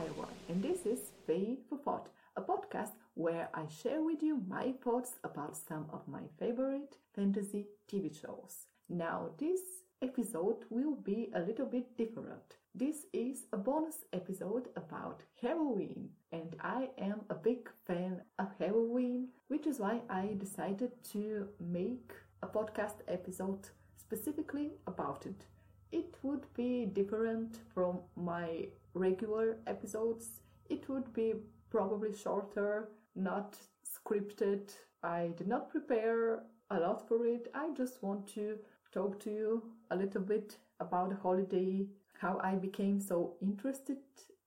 everyone, I am Ivaiwa and this is Fae for Thought, a podcast where I share with you my thoughts about some of my favorite fantasy TV shows. Now, this episode will be a little bit different. This is a bonus episode about Halloween, and I am a big fan of Halloween, which is why I decided to make a podcast episode specifically about it. It would be different from my regular episodes. It would be probably shorter, not scripted. I did not prepare a lot for it. I just want to talk to you a little bit about the holiday, how I became so interested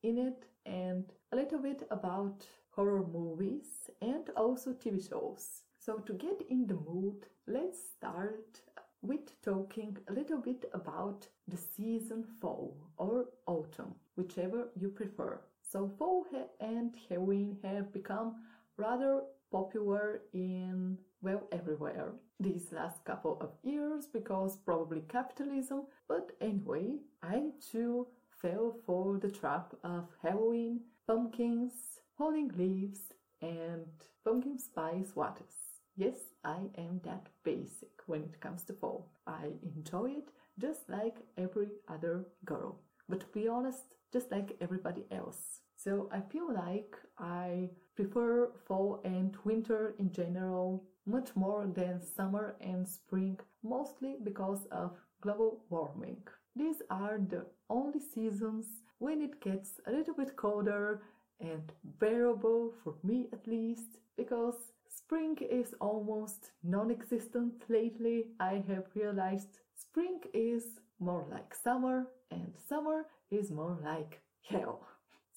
in it, and a little bit about horror movies and also TV shows. So, to get in the mood, let's start with talking a little bit about the season fall or autumn, whichever you prefer. So, fall and Halloween have become rather popular in well everywhere these last couple of years because probably capitalism but anyway i too fell for the trap of halloween pumpkins falling leaves and pumpkin spice lattes Yes, I am that basic when it comes to fall. I enjoy it just like every other girl. But to be honest, just like everybody else. So I feel like I prefer fall and winter in general much more than summer and spring, mostly because of global warming. These are the only seasons when it gets a little bit colder and bearable for me at least, because Spring is almost non-existent lately. I have realized spring is more like summer and summer is more like hell.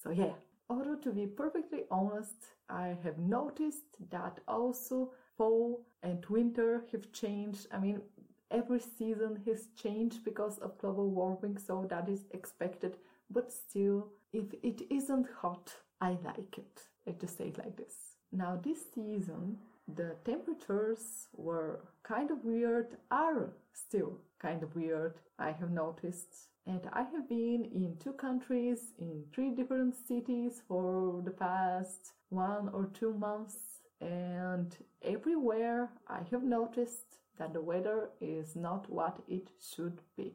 So yeah, although to be perfectly honest, I have noticed that also fall and winter have changed. I mean, every season has changed because of global warming, so that is expected. But still, if it isn't hot, I like it. Let's just say it like this. Now, this season, the temperatures were kind of weird, are still kind of weird, I have noticed. And I have been in two countries, in three different cities for the past one or two months. And everywhere I have noticed that the weather is not what it should be.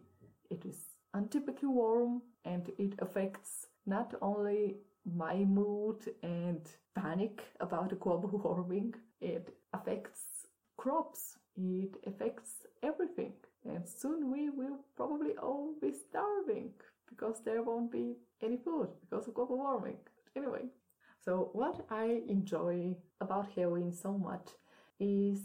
It is untypically warm and it affects not only my mood and panic about the global warming. It affects crops. It affects everything. And soon we will probably all be starving because there won't be any food because of global warming. But anyway, so what I enjoy about Halloween so much is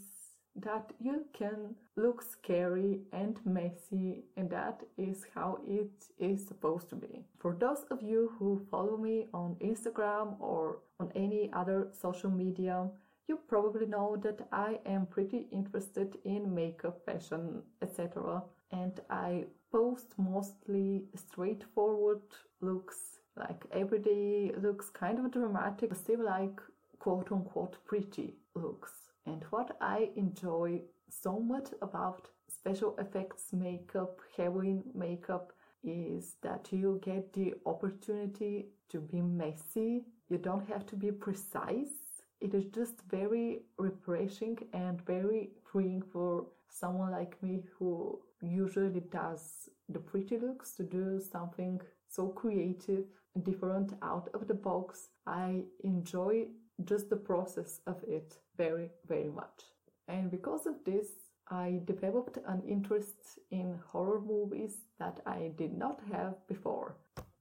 that you can look scary and messy and that is how it is supposed to be. For those of you who follow me on Instagram or on any other social media, you probably know that I am pretty interested in makeup, fashion, etc. And I post mostly straightforward looks, like everyday looks, kind of dramatic, still like quote unquote pretty looks. And what I enjoy so much about special effects makeup, Halloween makeup, is that you get the opportunity to be messy. You don't have to be precise. It is just very refreshing and very freeing for someone like me who usually does the pretty looks to do something so creative and different out of the box. I enjoy just the process of it very, very much. And because of this, I developed an interest in horror movies that I did not have before.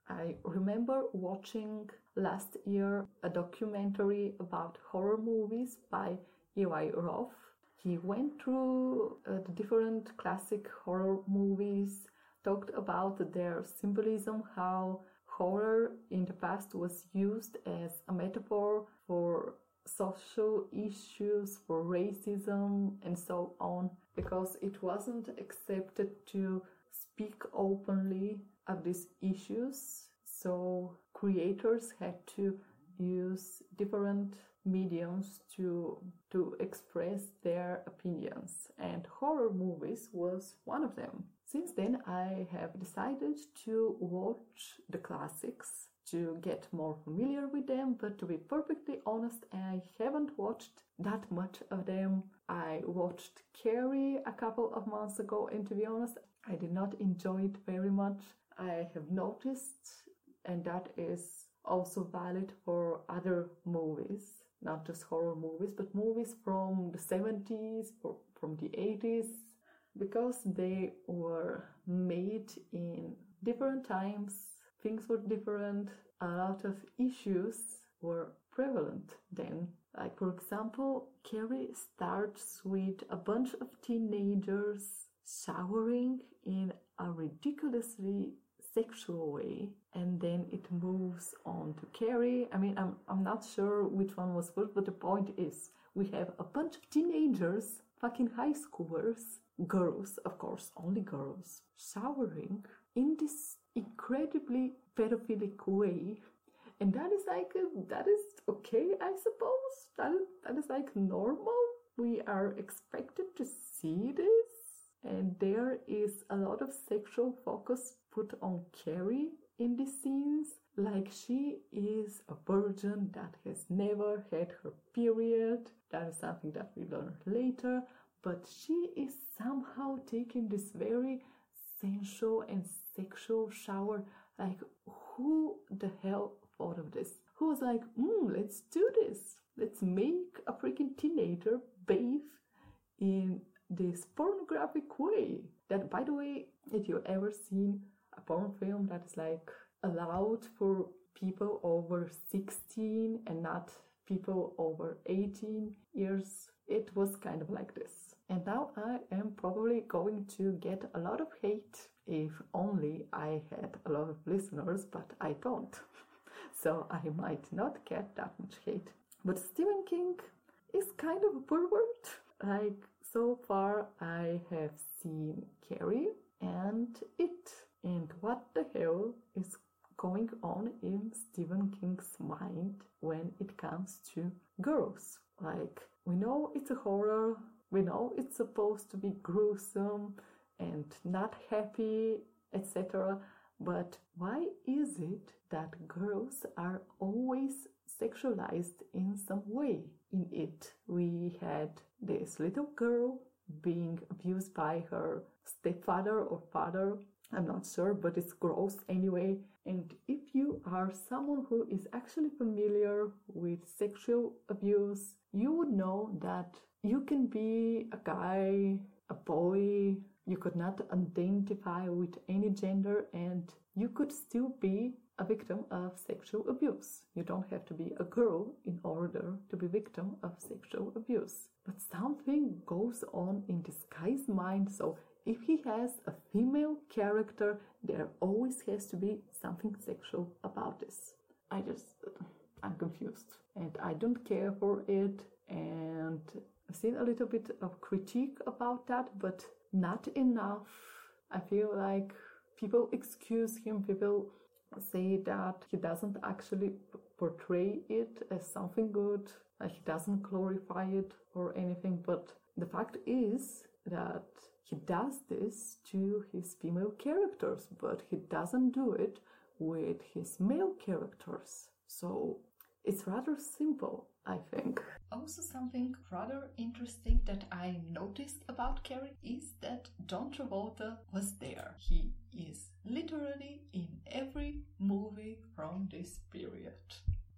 I remember watching last year a documentary about horror movies by Eli Roth. He went through uh, the different classic horror movies, talked about their symbolism, how horror in the past was used as a metaphor for social issues, for racism, and so on, because it wasn't accepted to speak openly of these issues. So creators had to use different mediums to to express their opinions and horror movies was one of them since then, I have decided to watch the classics to get more familiar with them, but to be perfectly honest, I haven't watched that much of them. I watched Carrie a couple of months ago, and to be honest, I did not enjoy it very much. I have noticed, and that is also valid for other movies, not just horror movies, but movies from the 70s or from the 80s, because they were made in different times things were different, a lot of issues were prevalent then. Like, for example, Carrie starts with a bunch of teenagers showering in a ridiculously sexual way, and then it moves on to Carrie. I mean, I'm, I'm not sure which one was first, but the point is we have a bunch of teenagers, fucking high schoolers, girls, of course, only girls, showering in this incredibly pedophilic way. And that is like that is okay i suppose. That is, that is like normal. We are expected to see this. And there is a lot of sexual focus put on carrie in these scenes. Like she is a virgin that has never had her period. That is something that we learn later. But she is somehow taking this very sensual and sexual shower. Like, who the hell thought of this? Who was like, mm, let's do this. Let's make a freaking teenager bathe in this pornographic way. That, by the way, if you've ever seen a porn film that is like allowed for people over 16 and not people over 18 years, it was kind of like this. And now I am probably going to get a lot of hate if only I had a lot of listeners, but I don't. so I might not get that much hate. But Stephen King is kind of a pervert. Like, so far I have seen Carrie and It. And what the hell is going on in Stephen King's mind when it comes to girls? Like, we know it's a horror, we know it's supposed to be gruesome, and not happy, etc. But why is it that girls are always sexualized in some way? In it, we had this little girl being abused by her stepfather or father. I'm not sure, but it's gross anyway. And if you are someone who is actually familiar with sexual abuse, you would know that you can be a guy, a boy, you could not identify with any gender and you could still be a victim of sexual abuse. You don't have to be a girl in order to be victim of sexual abuse. But something goes on in this guy's mind. So if he has a female character, there always has to be something sexual about this. I just, I'm confused and I don't care for it. And I've seen a little bit of critique about that, but not enough. I feel like people excuse him, people say that he doesn't actually portray it as something good, like he doesn't glorify it or anything, but the fact is that he does this to his female characters, but he doesn't do it with his male characters. So it's rather simple, I think. Also, something rather interesting that I noticed about Carrie is that John Travolta was there. He is literally in every movie from this period.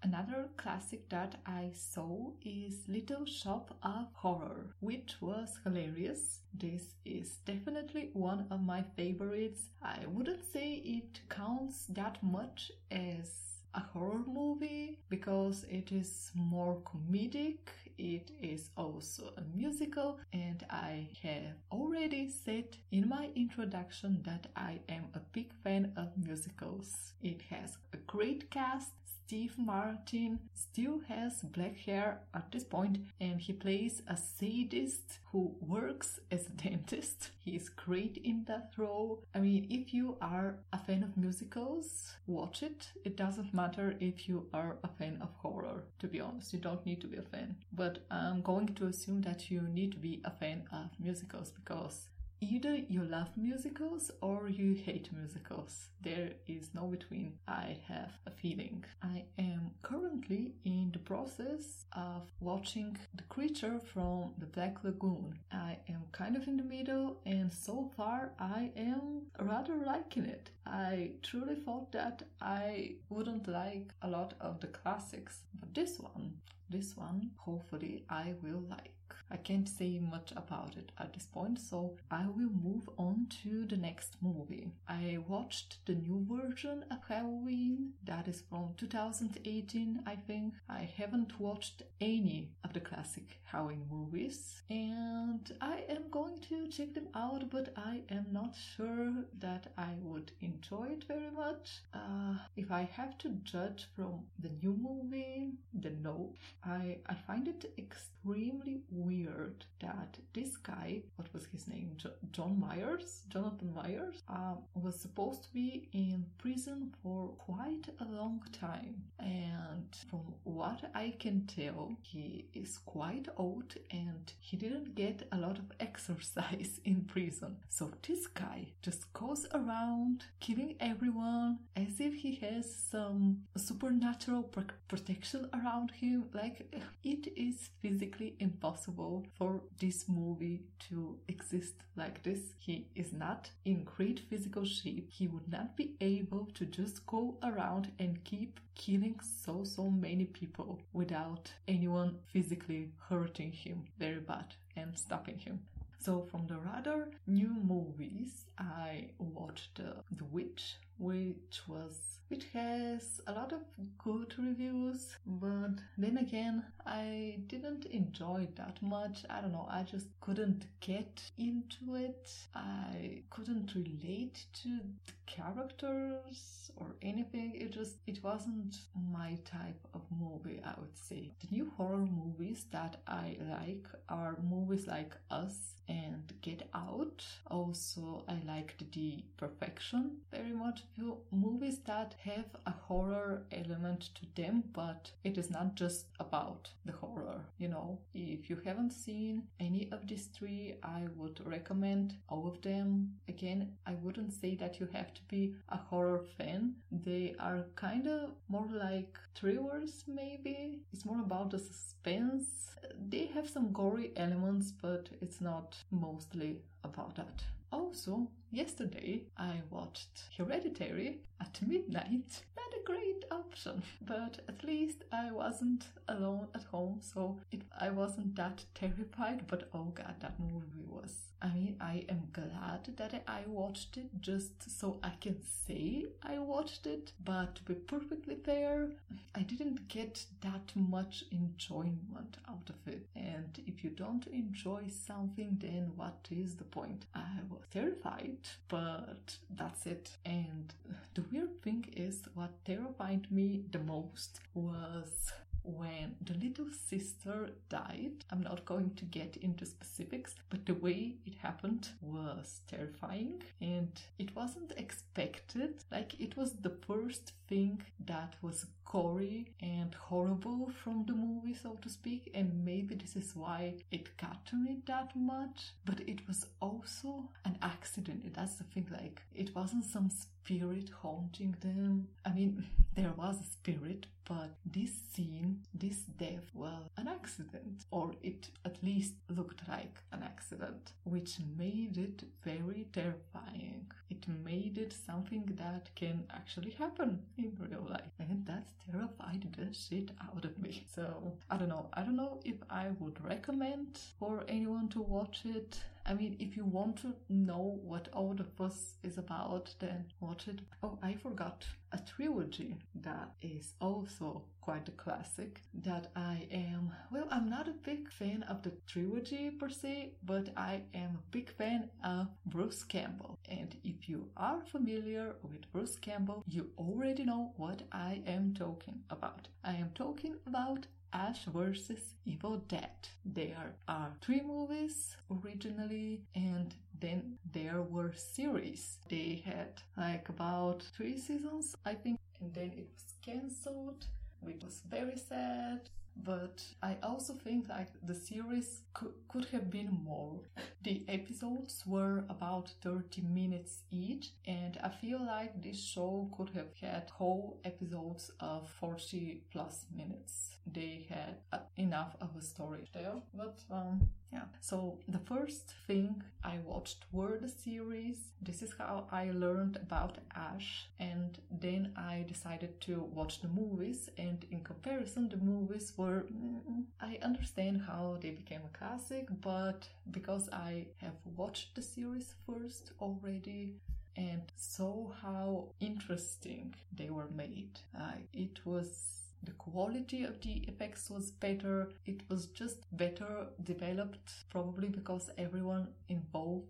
Another classic that I saw is Little Shop of Horror, which was hilarious. This is definitely one of my favorites. I wouldn't say it counts that much as a horror movie because it is more comedic, it is also a musical, and I have already said in my introduction that I am a big fan of musicals. It has a great cast, Steve Martin still has black hair at this point and he plays a sadist who works as a dentist. He is great in that role. I mean, if you are a fan of musicals, watch it. It doesn't matter if you are a fan of horror, to be honest. You don't need to be a fan. But I'm going to assume that you need to be a fan of musicals because either you love musicals or you hate musicals. There is no between. I have a feeling. I am currently in the process of watching The Creature from the Black Lagoon. I am kind of in the middle, and so far I am rather liking it. I truly thought that I wouldn't like a lot of the classics, but this one, this one, hopefully I will like. I can't say much about it at this point, so I will move on to the next movie. I watched the new version of Halloween, that is from 2018, I think. I haven't watched any of the classic Halloween movies, and I am going to check them out, but I am not sure that I would enjoy it very much. Uh, if I have to judge from the new movie, then no. I, I find it extremely weird that this guy, what was his name? Jo- John Myers? Jonathan Myers? Uh, was supposed to be in prison for quite a long time. And from what I can tell, he is quite old and he didn't get a lot of exercise in prison. So this guy just goes around killing everyone as if he has some supernatural pr- protection around him. Like, it is physically impossible for this movie to exist like this. He is not in great physical shape. He would not be able to just go around and keep killing so so many people without anyone physically hurting him very bad and stopping him. So from the rather new movies, I watched uh, The Witch, which was which has a lot of good reviews, but then again, I didn't enjoy that much. I don't know, I just couldn't get into it. I couldn't relate to the characters or anything. It just it wasn't my type of movie, I would say. The new horror movies that I like are movies like Us and Get Out. Also, I liked The Perfection very much. Movies that have a horror element to them, but it is not just about the horror. You know, if you haven't seen any of these three, I would recommend all of them. Again, I wouldn't say that you have to be a horror fan. They are kind of more like thrillers, maybe. It's more about the suspense. They have some gory elements, but it's not mostly about that. Also, yesterday I watched Hereditary at midnight. Not a great option, but at least I wasn't alone at home, so it, I wasn't that terrified. But oh god, that movie was. I mean, I am glad that I watched it just so I can say I watched it, but to be perfectly fair, I didn't get that much enjoyment out of it. And if you don't enjoy something, then what is the point? I was terrified, but that's it. And the weird thing is, what terrified me the most was when the little sister died. I'm not going to get into specifics, but the way it happened was terrifying and it wasn't expected. Like, it was the first thing that was gory and horrible from the movie, so to speak, and maybe this is why it got to me that much. But it was also an accident. That's the thing, like, it wasn't some spirit haunting them. I mean, there was a spirit, but this scene, this death, was an accident, or it at least looked like an accident, which made it very terrifying. It made it something that can actually happen in real life, and that terrified the shit out of me. So, I don't know. I don't know if I would recommend for anyone to watch it. I mean, if you want to know what all the fuss is about, then watch it. Oh, I forgot a trilogy that is also quite a classic that I am, well, I'm not a big fan of the trilogy per se, but I am a big fan of Bruce Campbell. And if you are familiar with Bruce Campbell, you already know what I am talking about. I am talking about Ash vs. Evil Dead. There are three movies originally, and then there were series. They had like about three seasons, I think, and then it was cancelled, which was very sad. But I also think like the series could, could have been more. The episodes were about 30 minutes each, and I feel like this show could have had whole episodes of 40 plus minutes. They had uh, enough of a story there, but um, yeah. So the first thing I watched were the series. This is how I learned about Ash, and then I decided to watch the movies. And in comparison, the movies were. Mm, I understand how they became a classic, but because I have watched the series first already, and saw how interesting they were made. Uh, it was the quality of the effects was better. It was just better developed, probably because everyone involved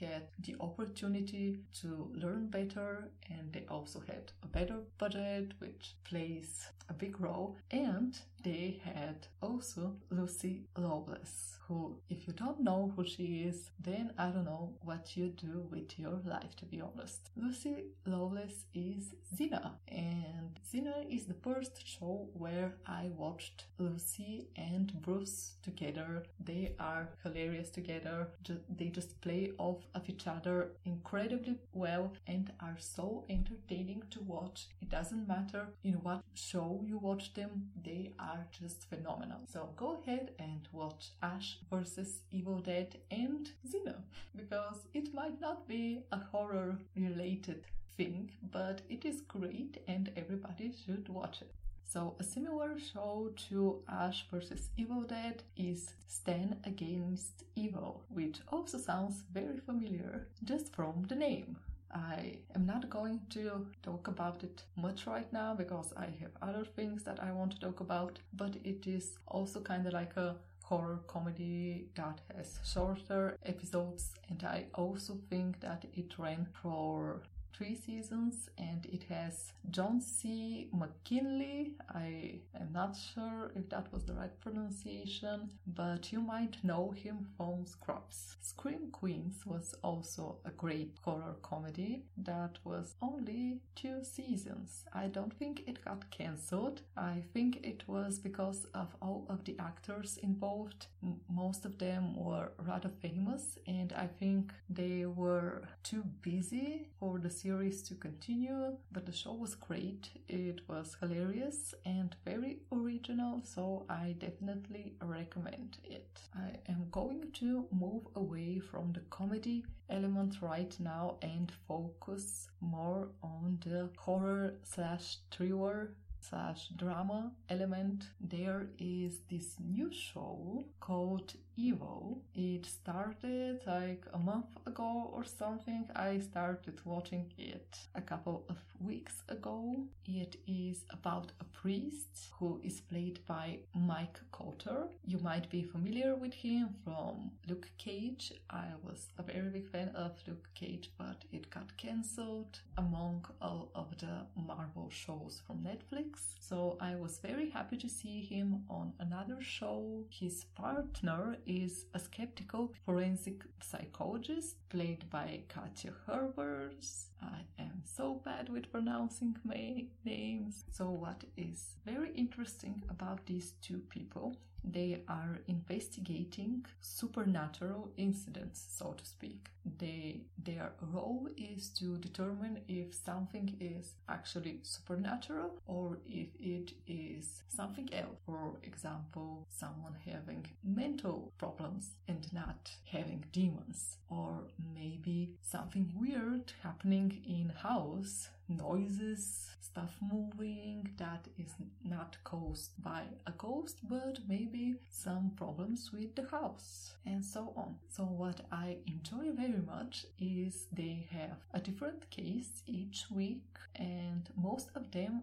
had the opportunity to learn better and they also had a better budget which plays a big role and they had also Lucy Lawless who if you don't know who she is then I don't know what you do with your life to be honest. Lucy Lawless is Xena and Xena is the first show where I watched Lucy and Bruce together. They are hilarious together. They just play off of each other incredibly well and are so entertaining to watch. It doesn't matter in what show you watch them, they are just phenomenal. So go ahead and watch Ash versus Evil Dead and Xena because it might not be a horror related thing, but it is great and everybody should watch it. So, a similar show to Ash vs. Evil Dead is Stan Against Evil, which also sounds very familiar just from the name. I am not going to talk about it much right now because I have other things that I want to talk about, but it is also kind of like a horror comedy that has shorter episodes and I also think that it ran for three seasons and it has John C. McGinley. I am not sure if that was the right pronunciation, but you might know him from Scrubs. Scream Queens was also a great horror comedy that was only two seasons. I don't think it got cancelled. I think it was because of all of the actors involved. Most of them were rather famous, and I think they were too busy for the series to continue, but the show was great. It was hilarious and very original, so I definitely recommend it. I am going to move away from the comedy element right now and focus more on the horror slash thriller slash drama element, there is this new show called Evil. It started like a month ago or something. I started watching it a couple of weeks ago. It is about a priest who is played by Mike Colter. You might be familiar with him from Luke Cage. I was a very big fan of Luke Cage, but it got cancelled among all of the Marvel shows from Netflix. So I was very happy to see him on another show. His partner is a skeptical forensic psychologist played by Katja Herbers. I am so bad with pronouncing my names. So, what is very interesting about these two people they are investigating supernatural incidents, so to speak. They, their role is to determine if something is actually supernatural or if it is something else. For example, someone having mental problems and not having demons, or maybe something weird happening in house noises, stuff moving that is not caused by a ghost, but maybe some problems with the house, and so on. So, what I enjoy very much is they have a different case each week, and most of them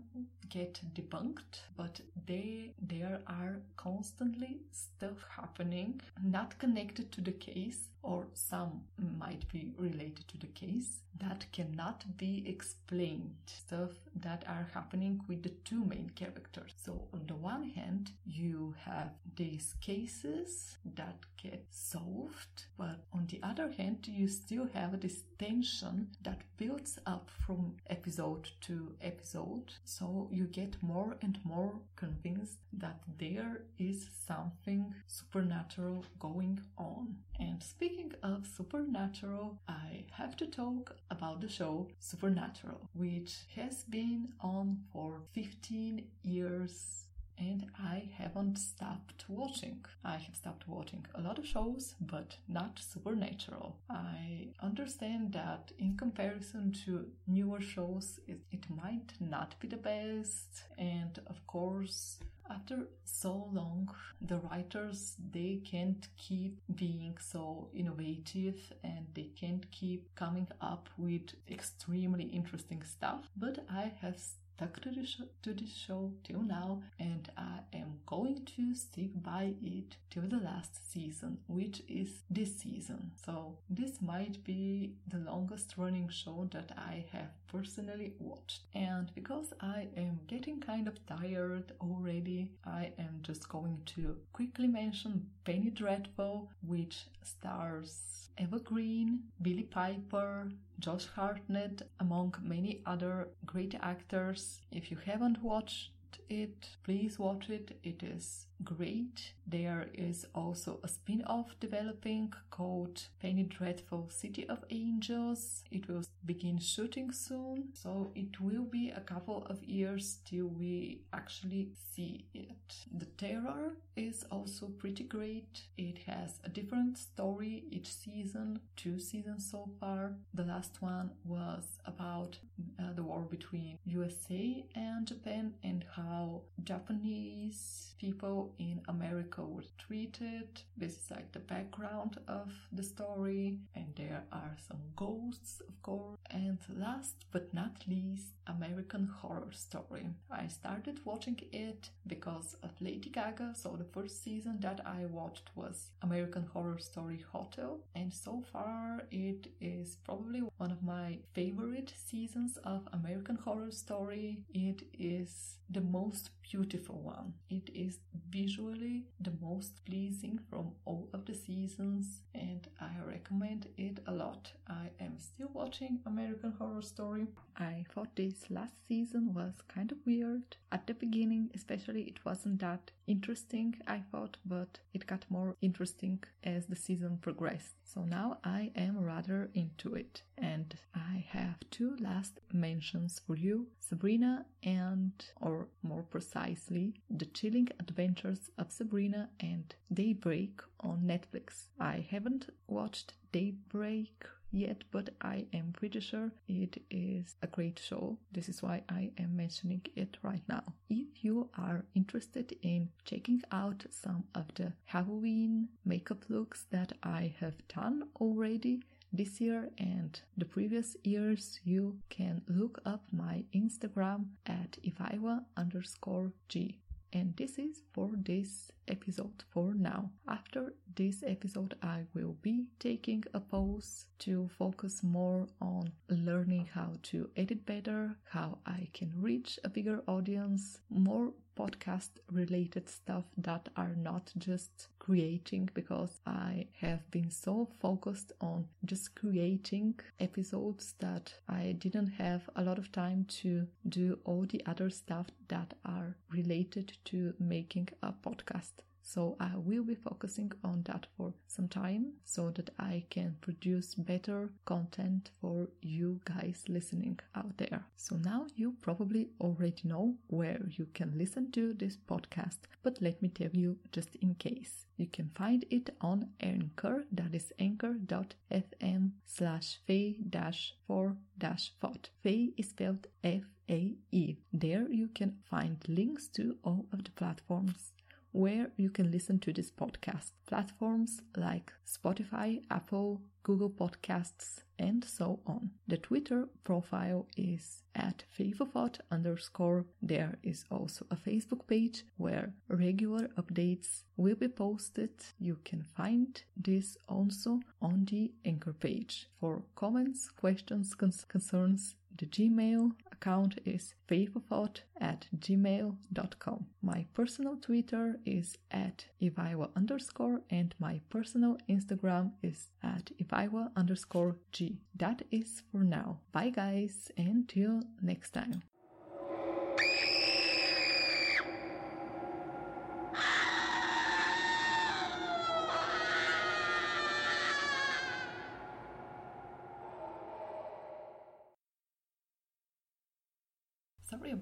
get debunked, but they there are constantly stuff happening not connected to the case, or some might be related to the case that cannot be explained. Stuff that are happening with the two main characters. So, on the one hand, you have these cases that get solved, but on the other hand, you still have this tension that builds up from episode to episode. So, you get more and more convinced that there is something supernatural going on. And speaking of supernatural, I have to talk about the show Supernatural, which has been on for 15 years and I haven't stopped watching. I have stopped watching a lot of shows, but not supernatural. I understand that in comparison to newer shows, it, it might not be the best, and of course, after so long the writers they can't keep being so innovative and they can't keep coming up with extremely interesting stuff but i have stuck to, the to this show till now and I am going to stick by it till the last season, which is this season. So this might be the longest running show that I have personally watched. And because I am getting kind of tired already, I am just going to quickly mention Penny Dreadful, which stars Eva Green, Billie Piper, Josh Hartnett, among many other great actors. If you haven't watched it, please watch it. It is great. There is also a spin off developing called Penny Dreadful City of Angels. It will begin shooting soon, so it will be a couple of years till we actually see it. The terror is also pretty great. It has a different story each season, two seasons so far. The last one was about uh, the war between USA and Japan and how Japanese people in America were treated. This is like the background of the story, and there are some ghosts, of course. And last but not least, American Horror Story. I started watching it because of Lady Gaga, so the first season that I watched was American Horror Story Hotel, and so far it is probably one of my favorite seasons of American Horror Story. It is the most beautiful one. It is visually the most pleasing from all of the seasons and I recommend it a lot. I am still watching American Horror Story. I thought this last season was kind of weird. At the beginning, especially, it wasn't that interesting, I thought, but it got more interesting as the season progressed. So now I am rather into it. And I have two last mentions for you Sabrina and, or more precisely, The Chilling Adventures of Sabrina and Daybreak on Netflix. I haven't watched Daybreak yet, but I am pretty sure it is a great show. This is why I am mentioning it right now. If you are interested in checking out some of the Halloween makeup looks that I have done already, this year and the previous years, you can look up my Instagram at Ivaiwa underscore G. And this is for this episode for now. After this episode, I will be taking a pause to focus more on learning how to edit better, how I can reach a bigger audience, more podcast related stuff that are not just creating because I have been so focused on just creating episodes that I didn't have a lot of time to do all the other stuff that are related to making a podcast. So I will be focusing on that for some time so that I can produce better content for you guys listening out there. So now you probably already know where you can listen to this podcast, but let me tell you just in case. You can find it on Anchor, that is anchor.fm slash fae dash for dash fot. Fay is spelled F A E. There you can find links to all of the platforms where you can listen to this podcast. Platforms like Spotify, Apple, Google Podcasts, and so on. The Twitter profile is at faeforthought underscore. There is also a Facebook page where regular updates will be posted. You can find this also on the anchor page. For comments, questions, cons- concerns, the Gmail account is faeforthought at gmail.com. My personal Twitter is at Ivaiwa underscore and my personal Instagram is at Ivaiwa underscore G. That is for now. Bye guys and till next time.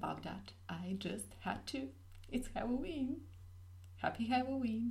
About that. I just had to. It's Halloween. Happy Halloween.